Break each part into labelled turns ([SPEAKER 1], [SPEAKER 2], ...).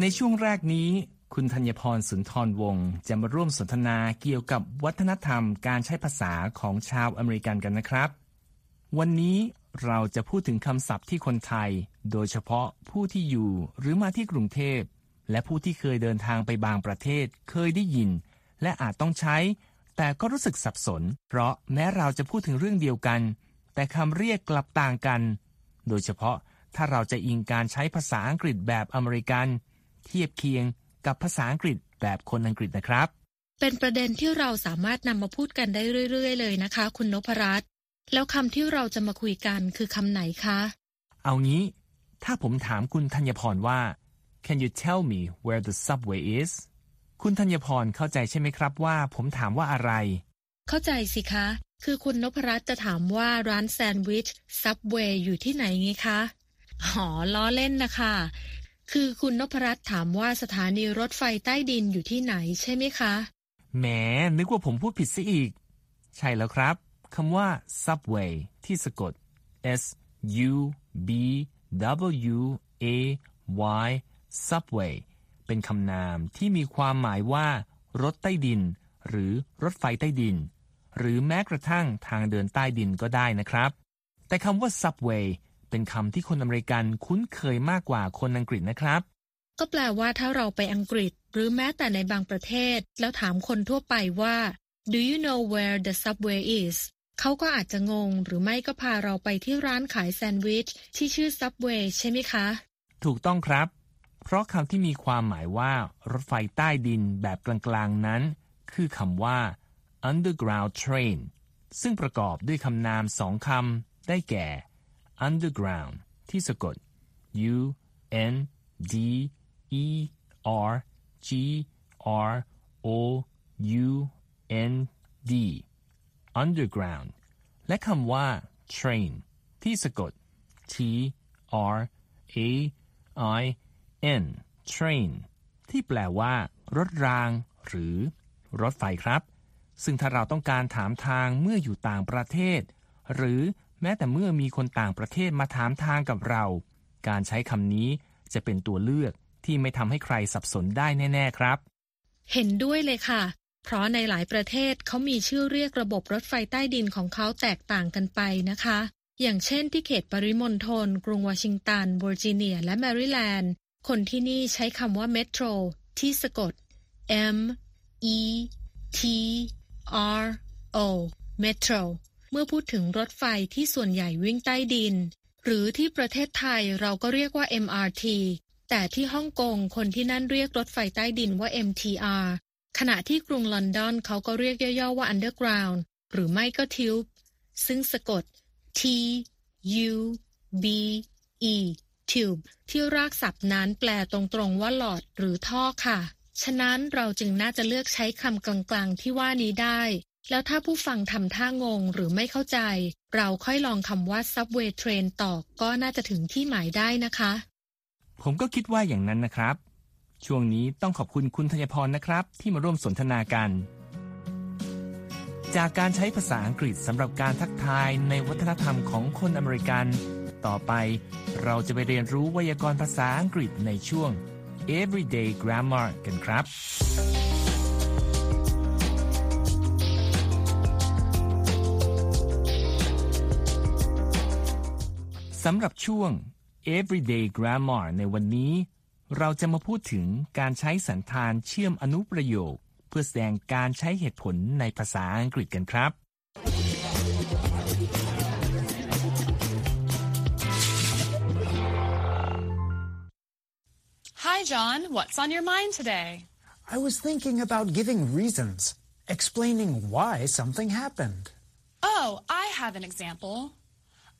[SPEAKER 1] ในช่วงแรกนี้ คุณธัญพรสุนทรวงศ์จะมาร่วมสนทนาเกี่ยวกับวัฒนธรรมการใช้ภาษาของชาวอเมริกันกันนะครับ วันนี้เราจะพูดถึงคำศัพท์ที่คนไทย โดยเฉพาะผู้ที่อยู่หรือมาที่กรุงเทพ และผู้ที่เคยเดินทางไปบางประเทศ เคยได้ยิน และอาจต้องใช้ แต่ก็รู้สึกสับสน เพราะแม้เราจะพูดถึงเรื่องเดียวกัน แต่คำเรียกกลับต่างกัน โดยเฉพาะถ้าเราจะอิงการใช้ภาษาอังกฤษแบบอเมริกัน เทียบเคียงกับภาษาอังกฤษแบบคนอังกฤษนะครับ
[SPEAKER 2] เป็นประเด็นที่เราสามารถนำมาพูดกันได้เรื่อย ๆ เลยนะคะ คุณนพรัตน์แล้วคำที่เราจะมาคุยกันคือคำไหนคะ
[SPEAKER 1] เอางี้ ถ้าผมถามคุณธัญพรว่า Can you tell me where the subway is คุณธัญพรเข้าใจใช่ไหมครับว่าผมถามว่าอะไร
[SPEAKER 2] เข้าใจสิคะ คือคุณนพรัตน์จะถามว่าร้านแซนด์วิชซับเวย์อยู่ที่ไหนไงคะอ๋อล้อเล่นนะคะ คือคุณนพรัตน์ถามว่าสถานีรถไฟใต้ดินอยู่ที่ไหนใช่ไหมคะ
[SPEAKER 1] แหม นึกว่าผมพูดผิดซะอีก ใช่แล้วครับ คำว่า subway ที่สะกด s u b w a y subway เป็นคำนามที่มีความหมายว่า รถใต้ดิน หรือรถไฟใต้ดิน หรือแม้กระทั่งทางเดินใต้ดินก็ได้นะครับ แต่คำว่า subway เป็นคำที่คนอเมริกันคุ้นเคยมากกว่าคนอังกฤษนะครับ
[SPEAKER 2] ก็แปลว่าถ้าเราไปอังกฤษ หรือแม้แต่ในบางประเทศ แล้วถามคนทั่วไปว่า Do you know where the subway is เขาก็อาจจะงง หรือไม่ก็พาเราไปที่ร้านขายแซนด์วิชที่ชื่อ Subway ใช่ไหมคะ
[SPEAKER 1] ถูกต้องครับ เพราะคำที่มีความหมายว่า รถไฟใต้ดินแบบกลางๆนั้น คือคำว่า underground train ซึ่งประกอบด้วยคำนามสองคำได้แก่ underground ที่สะกด u n d e r g r o u n d underground และคำว่า train ที่สะกด t r a i n train ที่แปลว่า รถราง หรือ รถไฟครับ ซึ่งถ้าเราต้องการถามทางเมื่ออยู่ต่างประเทศ หรือ แม้แต่เมื่อมีคนต่างประเทศมาถามทางกับเรา การใช้คำนี้จะเป็นตัวเลือกที่ไม่ทำให้ใครสับสนได้แน่ ๆ ครับ
[SPEAKER 2] เห็นด้วยเลยค่ะ เพราะในหลายประเทศเขามีชื่อเรียกระบบรถไฟใต้ดินของเขาแตกต่างกันไปนะคะ อย่างเช่นที่เขตปริมณฑลกรุงวอชิงตันเวอร์จิเนีย และแมริแลนด์ คนที่นี่ใช้คำว่า Metro ที่สะกด M E T R O Metro เมื่อพูดถึงรถไฟที่ส่วนใหญ่วิ่งใต้ดิน หรือที่ประเทศไทยเราก็เรียกว่า MRT แต่ที่ฮ่องกงคนที่นั่นเรียกรถไฟใต้ดินว่า MTR ขณะที่กรุงลอนดอนเขาก็เรียกย่อๆว่า Underground หรือไม่ก็ Tube ซึ่งสะกด T U B E Tube ที่รากศัพท์นั้นแปลตรงๆว่าหลอดหรือท่อค่ะ ฉะนั้นเราจึงน่าจะเลือกใช้คำกลางๆที่ว่านี้ได้ แล้วถ้าผู้ฟังทำท่างงหรือไม่เข้าใจ เราค่อยลองคำว่า subway train ต่อก็น่าจะถึงที่หมายได้นะคะ
[SPEAKER 1] ผมก็คิดว่าอย่างนั้นนะครับ ช่วงนี้ต้องขอบคุณคุณธัญพรนะครับ ที่มาร่วมสนทนากัน จากการใช้ภาษาอังกฤษสำหรับการทักทายในวัฒนธรรมของคนอเมริกัน ต่อไปเราจะไปเรียนรู้ไวยากรณ์ภาษาอังกฤษในช่วง everyday grammar กันครับ สำหรับช่วง everyday grammar ในวันนี้ เราจะมาพูดถึงการใช้สันธานเชื่อมอนุประโยค เพื่อแสดงการใช้เหตุผลในภาษาอังกฤษกันครับ
[SPEAKER 3] Hi, John. What's on your mind today?
[SPEAKER 4] I was thinking about giving reasons, explaining why something happened.
[SPEAKER 3] Oh, I have an example.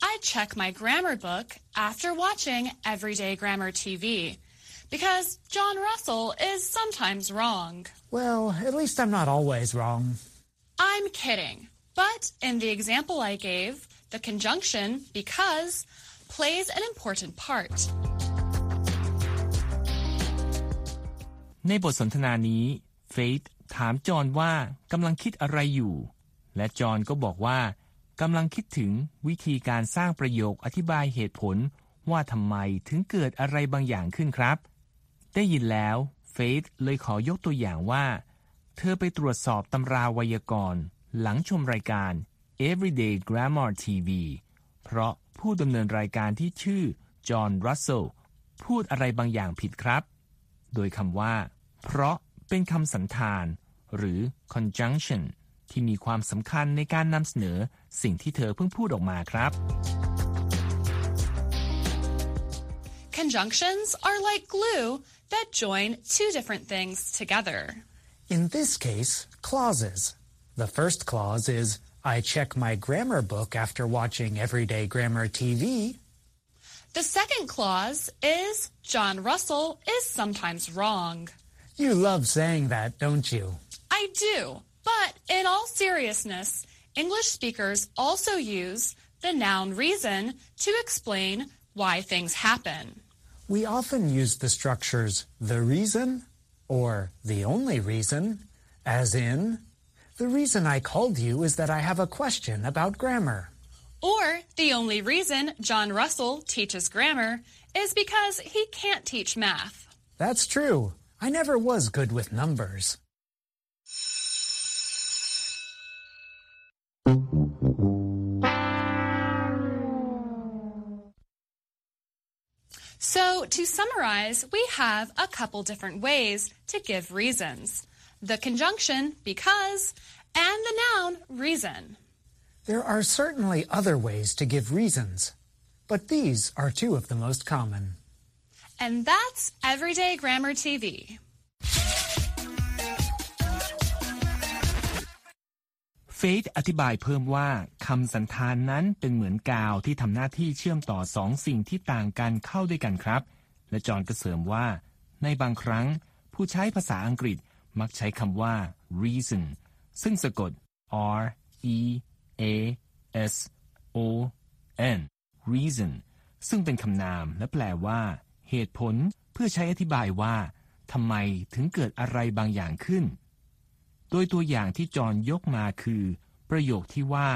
[SPEAKER 3] I check my grammar book after watching Everyday Grammar TV because John Russell is sometimes wrong.
[SPEAKER 4] Well, at least I'm not always wrong.
[SPEAKER 3] I'm kidding. But in the example I gave, the conjunction because plays an important part.
[SPEAKER 1] ในบทสนทนานี้เฟธถามจอห์นว่ากำลังคิดอะไรอยู่ และจอห์นก็บอกว่า กำลังคิดถึงวิธีการสร้างประโยคอธิบายเหตุผล ว่าทำไมถึงเกิดอะไรบางอย่างขึ้นครับ ได้ยินแล้ว เฟธเลยขอยกตัวอย่างว่า เธอไปตรวจสอบตำราไวยากรณ์ หลังชมรายการ Everyday Grammar TV เพราะผู้ดำเนินรายการที่ชื่อ จอห์น รัสเซล พูดอะไรบางอย่างผิดครับ โดยคำว่า เพราะเป็นคำสันธาน หรือ conjunction ที่มีความสำคัญในการนำเสนอสิ่งที่เธอเพิ่งพูดออกมาครับ
[SPEAKER 3] Conjunctions are like glue that join two different things together.
[SPEAKER 4] In this case, clauses. The first clause is I check my grammar book after watching Everyday Grammar TV.
[SPEAKER 3] The second clause is John Russell is sometimes wrong.
[SPEAKER 4] You love saying that, don't you?
[SPEAKER 3] I do, but in all seriousness, English speakers also use the noun reason to explain why things happen.
[SPEAKER 4] We often use the structures the reason or the only reason, as in, the reason I called you is that I have a question about grammar.
[SPEAKER 3] Or the only reason John Russell teaches grammar is because he can't teach math.
[SPEAKER 4] That's true. I never was good with numbers.
[SPEAKER 3] So, to summarize, we have a couple different ways to give reasons the conjunction because and the noun reason.
[SPEAKER 4] There are certainly other ways to give reasons, but these are two of the most common.
[SPEAKER 3] And that's Everyday Grammar TV.
[SPEAKER 1] เฟธอธิบายเพิ่มว่าคำสันธานนั้นเป็นเหมือนกาวที่ทำหน้าที่เชื่อมต่อสองสิ่งที่ต่างกันเข้าด้วยกันครับ และจอห์นก็เสริมว่า ในบางครั้ง ผู้ใช้ภาษาอังกฤษมักใช้คำว่า reason ซึ่งสะกด r e a s o n reason ซึ่งเป็นคำนามและแปลว่า เหตุผลเพื่อใช้อธิบายว่าทำไมถึงเกิดอะไรบางอย่างขึ้น โดยตัวอย่างที่จอห์นยกมาคือ ประโยคที่ว่า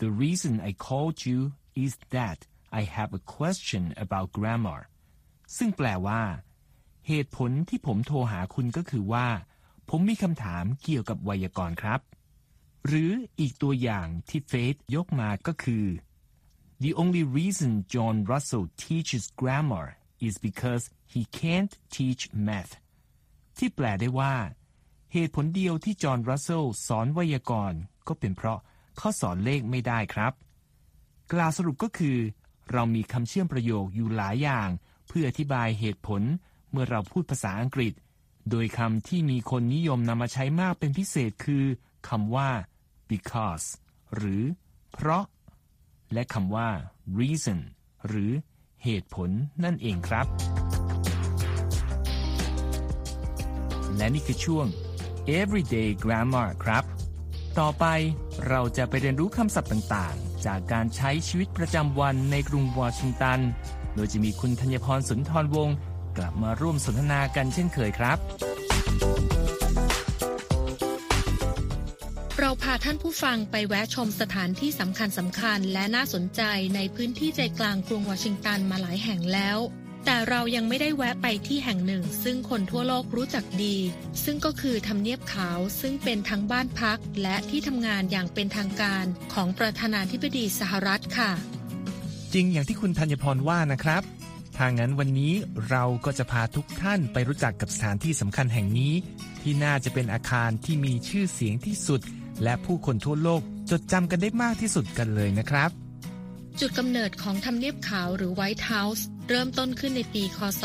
[SPEAKER 1] The reason I called you is that I have a question about grammar ซึ่งแปลว่า เหตุผลที่ผมโทรหาคุณก็คือว่า ผมมีคำถามเกี่ยวกับไวยากรณ์ครับ หรืออีกตัวอย่างที่เฟธยกมาก็คือ The only reason John Russell teaches grammar is because he can't teach math ที่แปลได้ว่า เหตุผลเดียวที่จอห์นรัสเซลสอนไวยากรณ์ก็เป็นเพราะเขาสอนเลขไม่ได้ครับ กล่าวสรุปก็คือ เรามีคำเชื่อมประโยคอยู่หลายอย่าง เพื่ออธิบายเหตุผลเมื่อเราพูดภาษาอังกฤษ โดยคำที่มีคนนิยมนำมาใช้มากเป็นพิเศษคือคำว่า because หรือ เพราะ และคำว่า reason หรือเหตุผลนั่นเองครับ และนี่คือช่วง everyday grammar ครับ ต่อไปเราจะไปเรียนรู้คำศัพท์ต่างๆ จากการใช้ชีวิตประจำวันในกรุงวอชิงตัน โดยจะมีคุณธัญพรสุนทรวงศ์กลับมาร่วมสนทนากันเช่นเคยครับ
[SPEAKER 2] เราพาท่านผู้ฟังไปแวะชมสถานที่สำคัญสำคัญและน่าสนใจในพื้นที่ใจกลางกรุงวอชิงตันมาหลายแห่งแล้ว แต่เรายังไม่ได้แวะไปที่แห่งหนึ่ง ซึ่งคนทั่วโลกรู้จักดี ซึ่งก็คือทำเนียบขาวซึ่งเป็นทั้งบ้านพัก และที่ทำงานอย่างเป็นทางการของประธานาธิบดีสหรัฐค่ะ
[SPEAKER 1] จริงอย่างที่คุณธัญพรว่านะครับทางนั้นวันนี้เราก็จะพาทุกท่านไปรู้จักกับสถานที่สำคัญแห่งนี้ ที่น่าจะเป็นอาคารที่มีชื่อเสียงที่สุด และผู้คนทั่วโลกจดจำกันได้มากที่สุดกันเลยนะครับ
[SPEAKER 2] จุดกำเนิดของทำเนียบขาวหรือ White House เริ่มต้นขึ้นในปี คศ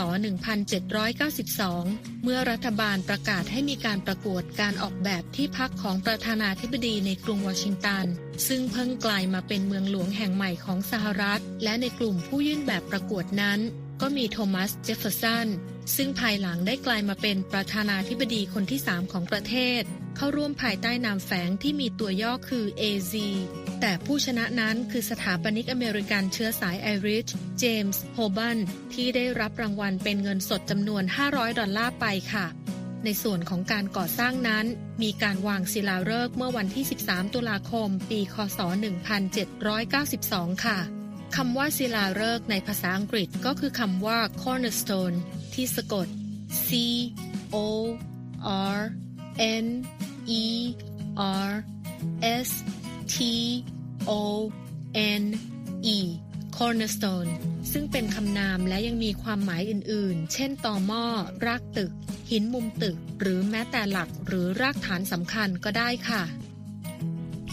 [SPEAKER 2] 1792 เมื่อรัฐบาลประกาศให้มีการประกวดการออกแบบที่พักของประธานาธิบดีในกรุงวอชิงตัน ซึ่งเพิ่งกลายมาเป็นเมืองหลวงแห่งใหม่ของสหรัฐ และในกลุ่มผู้ยื่นแบบประกวดนั้น ก็มีโทมัส เจฟเฟอร์สัน ซึ่งภายหลังได้กลายมาเป็นประธานาธิบดีคนที่ 3 ของประเทศ เข้าร่วมภายใต้นามแฝงที่มีตัวย่อคือ AZ แต่ผู้ชนะนั้นคือสถาปนิกอเมริกันเชื้อสายไอริช เจมส์ โฮบัน ที่ได้รับรางวัลเป็นเงินสดจำนวน 500 ดอลลาร์ไปค่ะ ในส่วนของการก่อสร้างนั้น มีการวางศิลาฤกษ์เมื่อวันที่ 13 ตุลาคม ปี คศ 1792 ค่ะคำว่าศิลาฤกษ์ในภาษาอังกฤษก็คือคำว่า cornerstone ที่สะกด C O R N E R S T O N E cornerstone ซึ่งเป็นคำนามและยังมีความหมายอื่นๆ เช่นต่อหม้อ รากตึก หินมุมตึก หรือแม้แต่หลักหรือรากฐานสำคัญก็ได้ค่ะ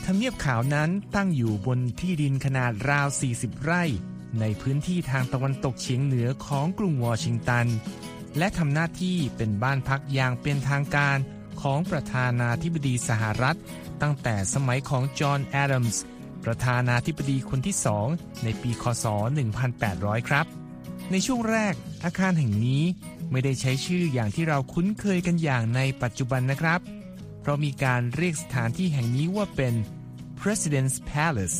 [SPEAKER 5] ทำเนียบขาวนั้นตั้งอยู่บนที่ดินขนาดราว 40 ไร่ ในพื้นที่ทางตะวันตกเฉียงเหนือของกรุงวอชิงตัน และทำหน้าที่เป็นบ้านพักอย่างเป็นทางการ ของประธานาธิบดีสหรัฐ ตั้งแต่สมัยของจอห์นแอดัมส์ประธานาธิบดีคนที่สองในปีคศ 1800 ครับ ในช่วงแรกอาคารแห่งนี้ไม่ได้ใช้ชื่ออย่างที่เราคุ้นเคยกันอย่างในปัจจุบันนะครับ เพราะมีการเรียกสถานที่แห่งนี้ว่าเป็น President's Palace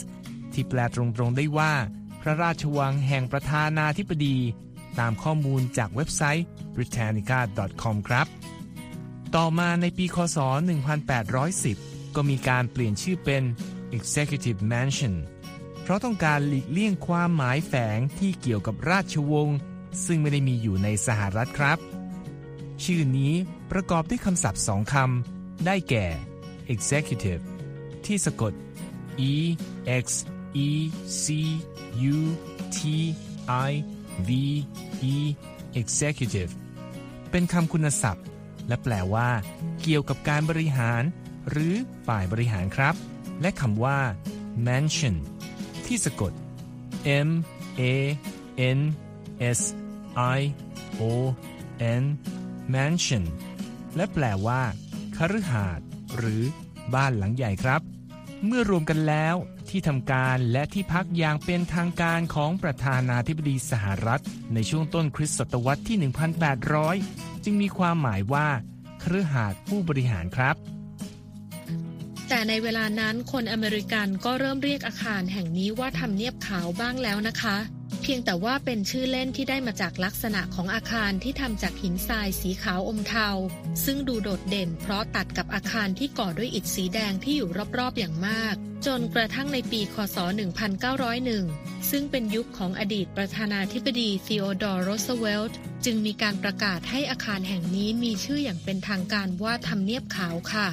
[SPEAKER 5] ที่แปลตรงๆได้ว่า พระราชวังแห่งประธานาธิบดี ตามข้อมูลจากเว็บไซต์ britannica.com ครับ ต่อมาในปีคศ 1810 ก็มีการเปลี่ยนชื่อเป็น Executive Mansion เพราะต้องการหลีกเลี่ยงความหมายแฝงที่เกี่ยวกับราชวงศ์ซึ่งไม่ได้มีอยู่ในสหรัฐครับ ชื่อนี้ประกอบด้วยคำศัพท์สองคำได้แก่ Executive ที่สะกด E X E C U T I V E Executive เป็นคำคุณศัพท์ และแปลว่า เกี่ยวกับการบริหาร หรือฝ่ายบริหารครับ และคำว่า mansion ที่สะกด M A N S I O N mansion และแปลว่าคฤหาสน์หรือบ้านหลังใหญ่ครับ เมื่อรวมกันแล้วที่ทำการและที่พักอย่างเป็นทางการของประธานาธิบดีสหรัฐ ในช่วงต้นคริสตศตวรรษที่ 1800 จึงมีความหมายว่าคฤหาสน์ผู้บริหารครับ
[SPEAKER 2] แต่ในเวลานั้นคนอเมริกันก็เริ่มเรียกอาคารแห่งนี้ว่าทำเนียบขาวบ้างแล้วนะคะ เพียงแต่ว่าเป็นชื่อเล่นที่ได้มาจากลักษณะของอาคารที่ทำจากหินทรายสีขาวอมเทา ซึ่งดูโดดเด่นเพราะตัดกับอาคารที่ก่อด้วยอิฐสีแดงที่อยู่รอบๆอย่างมากจนกระทั่งในปีคศ 1901 ซึ่งเป็นยุคของอดีตประธานาธิบดีธีโอดอร์โรสเวลต์ จึงมีการประกาศให้อาคารแห่งนี้มีชื่ออย่างเป็นทางการว่าทำเนียบขาวค่ะ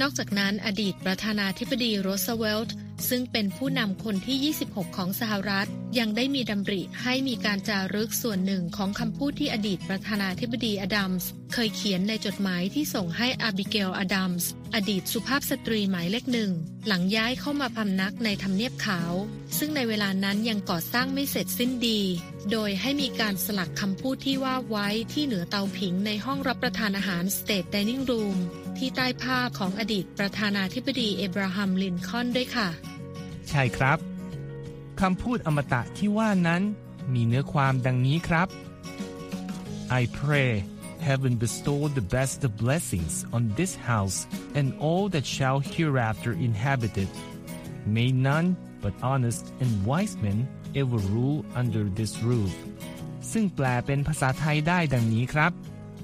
[SPEAKER 2] นอกจากนั้นอดีตประธานาธิบดีโรสเวลต์ ซึ่งเป็นผู้นำคนที่ 26 ของสหรัฐ ยังได้มีดำริให้มีการจารึกส่วนหนึ่งของคำพูดที่อดีตประธานาธิบดีอดัมส์เคยเขียนในจดหมายที่ส่งให้อาบิเกลอดัมส์อดีตสุภาพสตรีหมายเลขหนึ่ง หลังย้ายเข้ามาพำนักในทำเนียบขาว ซึ่งในเวลานั้นยังก่อสร้างไม่เสร็จสิ้นดี โดยให้มีการสลักคำพูดที่ว่าไว้ที่เหนือเตาผิงในห้องรับประทานอาหาร State Dining Room ที่ ที่ใต้ภาพของอดีตประธานาธิบดีเอบราฮัมลินคอนด้วยค่ะ
[SPEAKER 5] ใช่ครับคำพูดอมตะที่ว่านั้นมีเนื้อความดังนี้ครับ I pray heaven bestow the best of blessings on this house and all that shall hereafter inhabit it. May none but honest and wise men ever rule under this roof. ซึ่งแปลเป็นภาษาไทยได้ดังนี้ครับ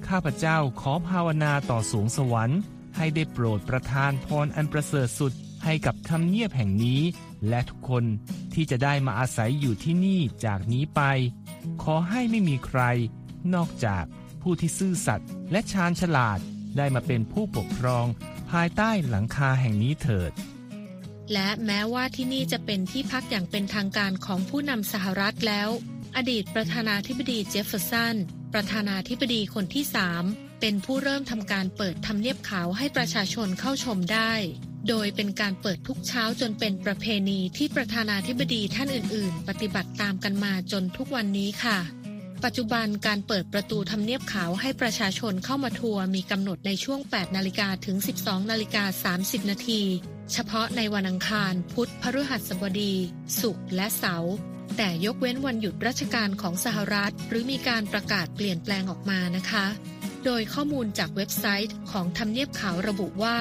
[SPEAKER 5] ข้าพเจ้าขอภาวนาต่อสูงสวรรค์ ให้ได้โปรดประทานพรอันประเสริฐสุดให้กับทำเนียบแห่งนี้ และทุกคนที่จะได้มาอาศัยอยู่ที่นี่จากนี้ไป ขอให้ไม่มีใคร นอกจากผู้ที่ซื่อสัตย์และชาญฉลาดได้มาเป็นผู้ปกครอง ภายใต้หลังคาแห่งนี้เถิด
[SPEAKER 2] และแม้ว่าที่นี่จะเป็นที่พักอย่างเป็นทางการของผู้นำสหรัฐแล้ว อดีตประธานาธิบดีเจฟเฟอร์สัน ประธานาธิบดีคนที่สามเป็นผู้เริ่มทำการเปิดทำเนียบขาวให้ประชาชนเข้าชมได้ โดยเป็นการเปิดทุกเช้าจนเป็นประเพณีที่ประธานาธิบดีท่านอื่น ๆ ปฏิบัติตามกันมาจนทุกวันนี้ค่ะ ปัจจุบันการเปิดประตูทำเนียบขาวให้ประชาชนเข้ามาทัวร์มีกำหนดในช่วง 8 นาฬิกาถึง 12 นาฬิกา 30 นาที เฉพาะในวันอังคาร พุธพฤหัสบดี ศุกร์และเสาร์ แต่ยกเว้นวันหยุดราชการของสหรัฐ หรือมีการประกาศเปลี่ยนแปลงออกมานะคะ โดยข้อมูลจากเว็บไซต์ของทำเนียบขาวระบุว่า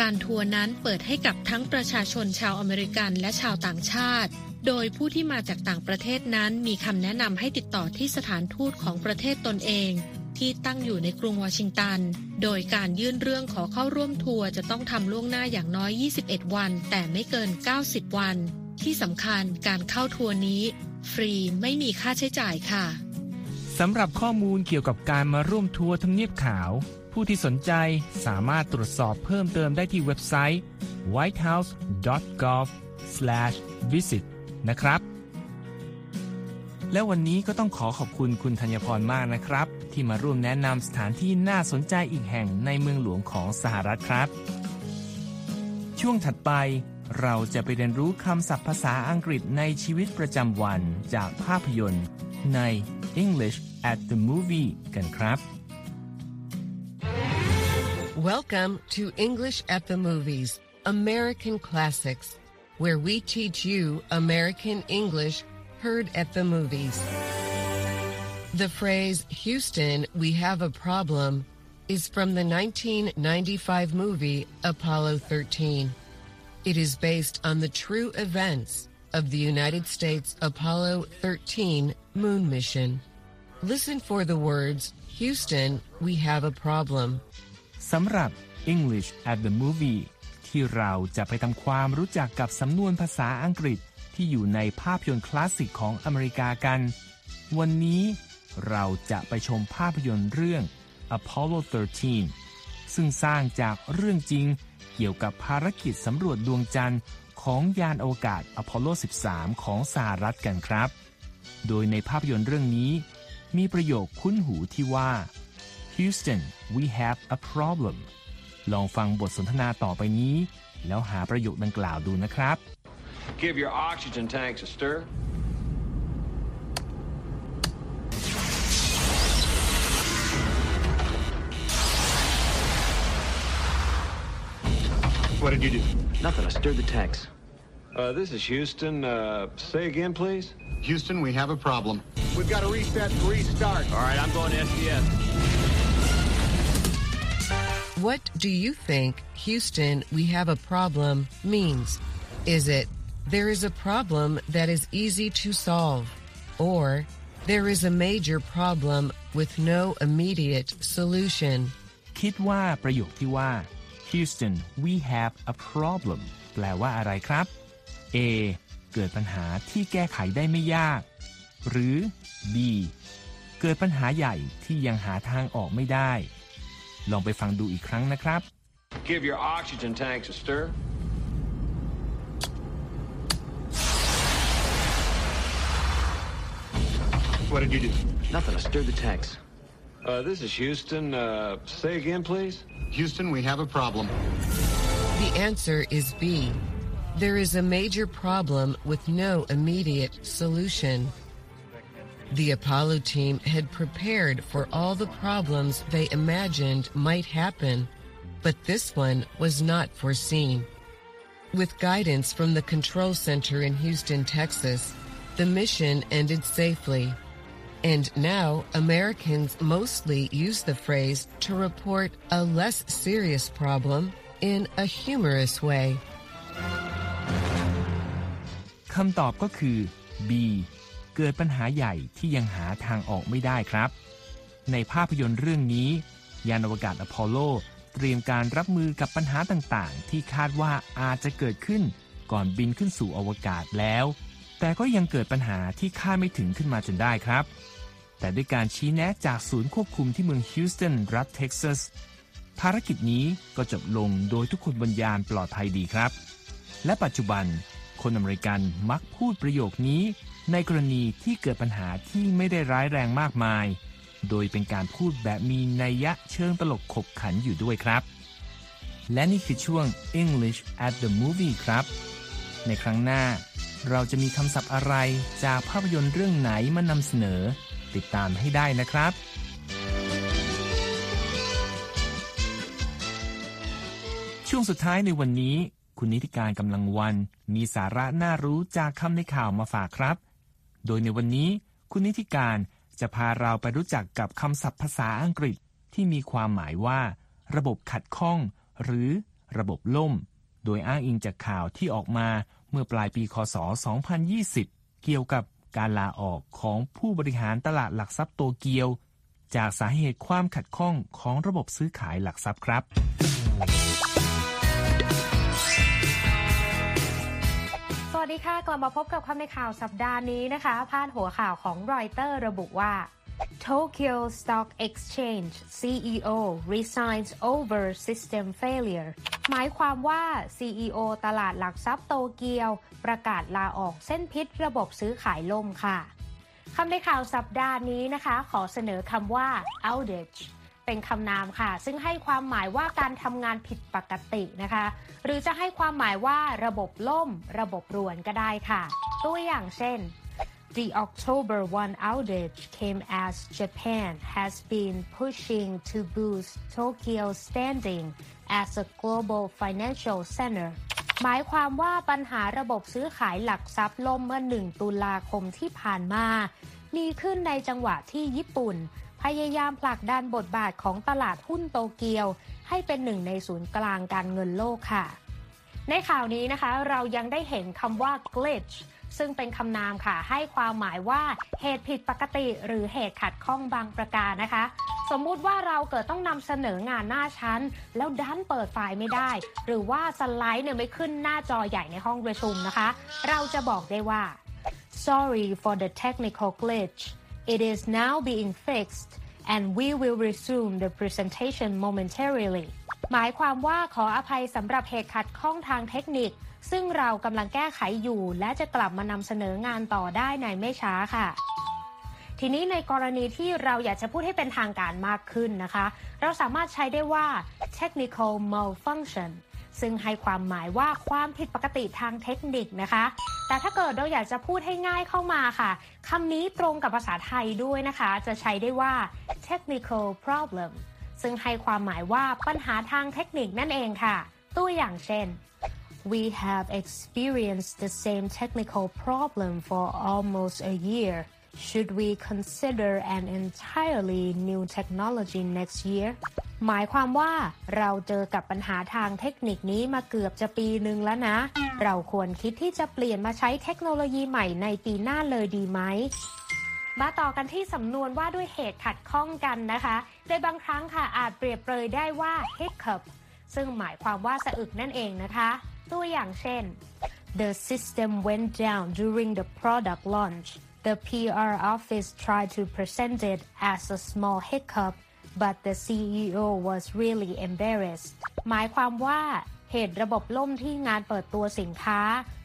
[SPEAKER 2] การทัวร์นั้นเปิดให้กับทั้งประชาชนชาวอเมริกันและชาวต่างชาติ โดยผู้ที่มาจากต่างประเทศนั้นมีคำแนะนำให้ติดต่อที่สถานทูตของประเทศตนเอง ที่ตั้งอยู่ในกรุงวอชิงตัน โดยการยื่นเรื่องขอเข้าร่วมทัวร์จะต้องทำล่วงหน้าอย่างน้อย 21 วัน แต่ไม่เกิน 90 วัน ที่สำคัญการเข้าทัวร์นี้ ฟรีไม่มีค่าใช้จ่ายค่ะ
[SPEAKER 1] สำหรับข้อมูลเกี่ยวกับการมาร่วมทัวร์ทำเนียบขาว ผู้ที่สนใจสามารถตรวจสอบเพิ่มเติมได้ที่เว็บไซต์ whitehouse.gov/visit นะครับ และวันนี้ก็ต้องขอขอบคุณคุณธัญพรมากนะครับ ที่มาร่วมแนะนำสถานที่น่าสนใจอีกแห่งในเมืองหลวงของสหรัฐครับ ช่วงถัดไป เราจะไปเรียนรู้คำศัพท์ภาษาอังกฤษในชีวิตประจำวันจากภาพยนตร์ใน English at the Movie กันครับ
[SPEAKER 6] Welcome to English at the Movies American Classics where we teach you American English heard at the movies. The phrase, Houston, we have a problem, is from the 1995 movie Apollo 13. It is based on the true events of the United States Apollo 13 moon mission. Listen for the words, Houston, we have a problem.
[SPEAKER 1] สำหรับ English at the movie ที่เราจะไปทำความรู้จักกับสำนวนภาษาอังกฤษที่อยู่ในภาพยนตร์คลาสสิกของอเมริกากัน วันนี้เราจะไปชมภาพยนตร์เรื่อง Apollo 13 ซึ่งสร้างจากเรื่องจริง เกี่ยวกับภารกิจสำรวจดวงจันทร์ของยานอวกาศ Apollo 13 ของสหรัฐกันครับ โดยในภาพยนตร์เรื่องนี้ มีประโยคคุ้นหูที่ว่า Houston we have a problem ลองฟังบทสนทนาต่อไปนี้ แล้วหาประโยคดังกล่าวดูนะครับ
[SPEAKER 7] Give your oxygen tanks a stir.
[SPEAKER 8] What did you do?
[SPEAKER 9] Nothing. I stirred the tanks.
[SPEAKER 7] Uh, this is Houston. Uh, say again, please.
[SPEAKER 8] Houston, we have a problem.
[SPEAKER 10] We've got to reset and restart.
[SPEAKER 7] All right, I'm going to SDS.
[SPEAKER 6] What do you think Houston, we have a problem means? Is it there is a problem that is easy to solve or there is a major problem with no immediate solution?
[SPEAKER 1] คิดว่าประโยคที่ว่า Houston we have a problem แปลว่าอะไรครับ A เกิดปัญหาที่แก้ไขได้ไม่ยาก หรือ B เกิดปัญหาใหญ่ที่ยังหาทางออกไม่ได้ ลองไปฟังดูอีกครั้งนะครับ
[SPEAKER 7] Give your oxygen tanks a stir.
[SPEAKER 8] What did you do?
[SPEAKER 9] Nothing. I stirred the tanks.
[SPEAKER 7] Uh, this is Houston. Uh, say again, please.
[SPEAKER 8] Houston, we have a problem.
[SPEAKER 6] The answer is B. There is a major problem with no immediate solution. The Apollo team had prepared for all the problems they imagined might happen, but this one was not foreseen. With guidance from the control center in Houston, Texas, the mission ended safely. And now Americans mostly use the phrase to report a less serious problem in a humorous way.
[SPEAKER 1] คำตอบก็คือ B เกิดปัญหาใหญ่ที่ยังหาทางออกไม่ได้ครับ ในภาพยนตร์เรื่องนี้ ยานอวกาศอพอลโล เตรียมการรับมือกับปัญหาต่างๆ ที่คาดว่าอาจจะเกิดขึ้นก่อนบินขึ้นสู่อวกาศแล้ว แต่ก็ยังเกิดปัญหาที่คาดไม่ถึงขึ้นมาจนได้ครับ แต่ด้วยการชี้แนะจากศูนย์ควบคุมที่เมืองฮิวสตันรัฐเท็กซัส ภารกิจนี้ก็จบลงโดยทุกคนบนยานปลอดภัยดีครับ และปัจจุบัน คนอเมริกันมักพูดประโยคนี้ ในกรณีที่เกิดปัญหาที่ไม่ได้ร้ายแรงมากมาย โดยเป็นการพูดแบบมีนัยยะเชิงตลกขบขันอยู่ด้วยครับ และนี่คือช่วง English at the movie ครับ ในครั้งหน้าเราจะมีคำศัพท์อะไรจากภาพยนตร์เรื่องไหนมานำเสนอ ติดตามให้ได้นะครับ ช่วงสุดท้ายในวันนี้ คุณนิติการกำลังวัน มีสาระน่ารู้จากคำในข่าวมาฝากครับ โดยในวันนี้ คุณนิติการจะพาเราไปรู้จักกับคำศัพท์ภาษาอังกฤษที่มีความหมายว่า ระบบขัดข้อง หรือระบบล่ม โดยอ้างอิงจากข่าวที่ออกมาเมื่อปลายปี คศ 2020 เกี่ยวกับ การลาออกของผู้บริหารตลาดหลักทรัพย์โตเกียว จากสาเหตุความขัดข้องของระบบซื้อขายหลักทรัพย์ครับ
[SPEAKER 11] สวัสดีค่ะ กลับมาพบกับคำในข่าวสัปดาห์นี้นะคะ พาดหัวข่าวของรอยเตอร์ระบุว่า Tokyo Stock Exchange CEO resigns over system failure หมายความว่า CEO ตลาดหลักทรัพย์โตเกียว ประกาศลาออกเส้นพิษระบบซื้อขายล่มค่ะ คำในข่าวสัปดาห์นี้นะคะ ขอเสนอคำว่า outage เป็นคำนามค่ะ ซึ่งให้ความหมายว่าการทำงานผิดปกตินะคะ หรือจะให้ความหมายว่าระบบล่ม ระบบรวนก็ได้ค่ะ ตัวอย่างเช่น The October 1 outage came as Japan has been pushing to boost Tokyo's standing as a global financial center หมายความว่าปัญหาระบบซื้อขายหลักทรัพย์ล่มเมื่อ 1 ตุลาคมที่ผ่านมา มีขึ้นในจังหวะที่ญี่ปุ่น พยายามผลักดันบทบาทของตลาดหุ้นโตเกียว ให้เป็นหนึ่งในศูนย์กลางการเงินโลกค่ะ ในข่าวนี้นะคะเรายังได้เห็นคำว่า glitch ซึ่งเป็นคำนามค่ะ ให้ความหมายว่าเหตุผิดปกติ หรือเหตุขัดข้องบางประการนะคะ สมมุติว่าเราเกิดต้องนำเสนองานหน้าชั้น แล้วดันเปิดไฟล์ไม่ได้ หรือว่าสไลด์เนี่ยไม่ขึ้นหน้าจอใหญ่ในห้องประชุมนะคะ เราจะบอกได้ว่า sorry for the technical glitch it is now being fixed and we will resume the presentation momentarily หมายความว่าขออภัยสำหรับเหตุขัดข้องทางเทคนิค ซึ่งเรากำลังแก้ไขอยู่ และจะกลับมานำเสนองานต่อได้ในไม่ช้าค่ะ ทีนี้ในกรณีที่เราอยากจะพูดให้เป็นทางการมากขึ้นนะคะ เราสามารถใช้ได้ว่า technical malfunction ซึ่งให้ความหมายว่าความผิดปกติทางเทคนิคนะคะ แต่ถ้าเกิดเราอยากจะพูดให้ง่ายเข้ามาค่ะ คำนี้ตรงกับภาษาไทยด้วยนะคะ จะใช้ได้ว่า technical problem ซึ่งให้ความหมายว่าปัญหาทางเทคนิคนั่นเองค่ะ ตัวอย่างเช่น We have experienced the same technical problem for almost a year. Should we consider an entirely new technology next year? หมายความว่าเราเจอกับปัญหาทางเทคนิคนี้มาเกือบจะปีหนึ่งแล้วนะ เราควรคิดที่จะเปลี่ยนมาใช้เทคโนโลยีใหม่ในปีหน้าเลยดีไหม มาต่อกันที่สำนวนว่าด้วยเหตุขัดข้องกันนะคะในบางครั้งค่ะอาจเปรียบเปรยได้ว่า hiccup ซึ่งหมายความว่าสะอึกนั่นเองนะคะ ตัวอย่างเช่น The system went down during the product launch The PR office tried to present it as a small hiccup but the CEO was really embarrassed หมายความว่าเหตุระบบล่มที่งานเปิดตัวสินค้า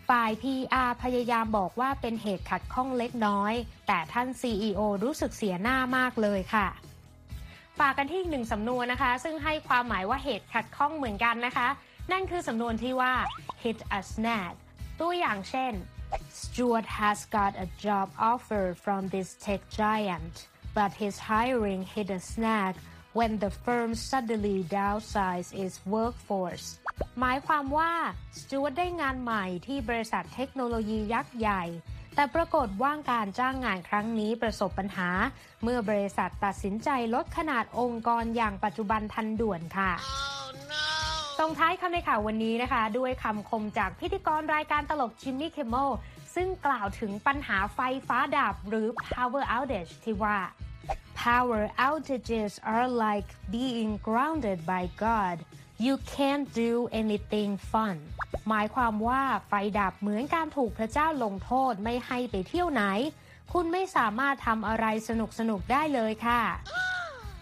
[SPEAKER 11] ฝ่าย PR พยายามบอกว่าเป็นเหตุขัดข้องเล็กน้อย แต่ท่าน CEO รู้สึกเสียหน้ามากเลยค่ะฝากกันที่หนึ่งสำนวนนะคะ ซึ่งให้ความหมายว่าเหตุขัดข้องเหมือนกันนะคะ นั่นคือสำนวนที่ว่า hit a snag ตัวอย่างเช่น Stuart has got a job offer from this tech giant but his hiring hit a snag when the firm suddenly downsized its workforce หมายความว่าสจวตได้งานใหม่ที่บริษัทเทคโนโลยียักษ์ใหญ่ แต่ปรากฏว่าการจ้างงานครั้งนี้ประสบปัญหา เมื่อบริษัทตัดสินใจลดขนาดองค์กรอย่างปัจจุบันทันด่วนค่ะ ส่งท้ายคำในข่าววันนี้นะคะ ด้วยคำคมจากพิธีกรรายการตลกจิมมี่เคมเมซึ่งกล่าวถึงปัญหาไฟฟ้าดับหรือ power outage ที่ว่า Power outages are like being grounded by God. You can't do anything fun. หมายความว่าไฟดับเหมือนการถูกพระเจ้าลงโทษไม่ให้ไปเที่ยวไหน คุณไม่สามารถทำอะไรสนุกสนุกได้เลยค่ะ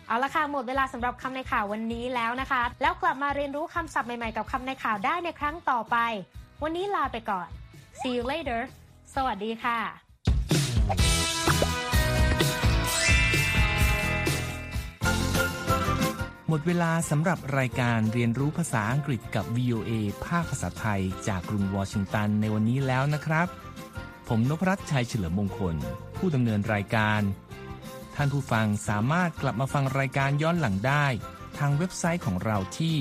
[SPEAKER 11] เอาละค่ะหมดเวลาสำหรับคำในข่าววันนี้แล้วนะคะ แล้วกลับมาเรียนรู้คำศัพท์ใหม่ๆกับคำในข่าวได้ในครั้งต่อไป วันนี้ลาไปก่อน see you later สวัสดีค่ะ
[SPEAKER 1] หมดเวลาสำหรับรายการเรียนรู้ภาษาอังกฤษกับ VOA ภาคภาษาไทย จากกรุงวอชิงตันในวันนี้แล้วนะครับ ผมนพรัตน์ชัยเฉลิมมงคล ผู้ดำเนินรายการ ท่านผู้ฟังสามารถกลับมาฟังรายการย้อนหลังได้ ทางเว็บไซต์ของเราที่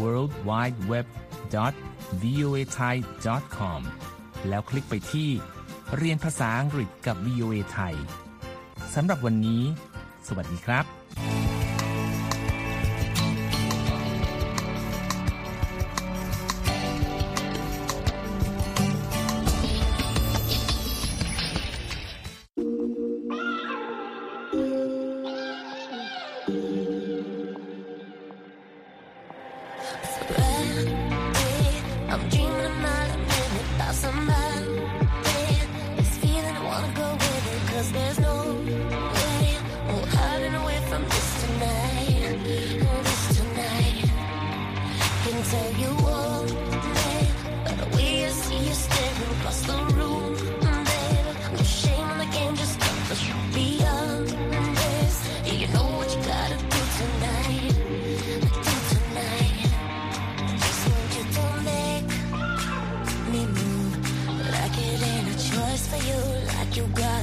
[SPEAKER 1] world wide web voa thai com แล้วคลิกไปที่ เรียนภาษาอังกฤษกับ VOA ไทยสำหรับวันนี้ สวัสดีครับ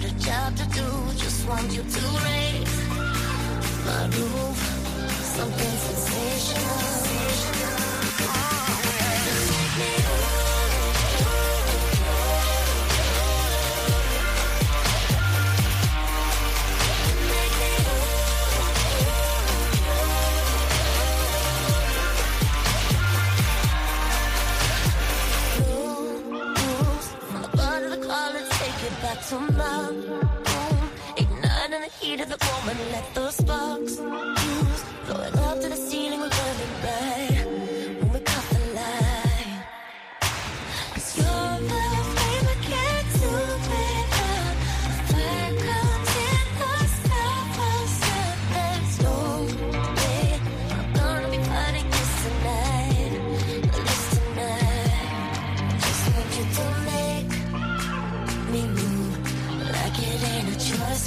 [SPEAKER 12] got a job to do. Just want you to raise my roof. Something sensational. Just to my room. Ignite in the heat of the moment, let the sparks fuse. Blowing up to the ceiling, we're burning bright. When we the you're the flame I can't do. Fire comes in the gonna be fighting tonight. Tonight. Just you to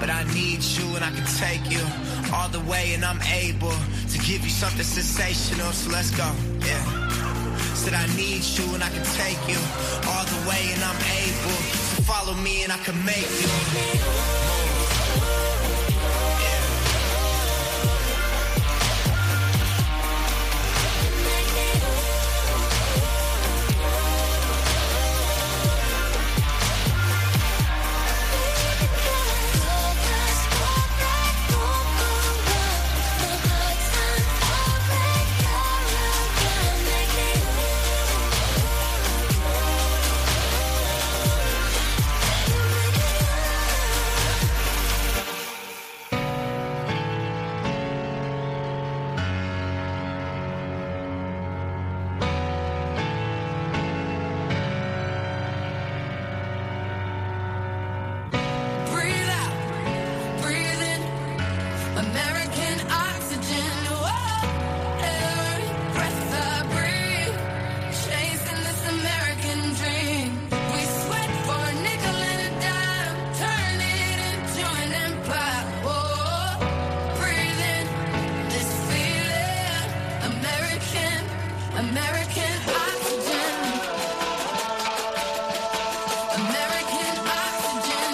[SPEAKER 13] But I need you and I can take you all the way and I'm able to give you something sensational, so let's go, yeah. Said I need you and I can take you all the way and I'm able to follow me and I can make you.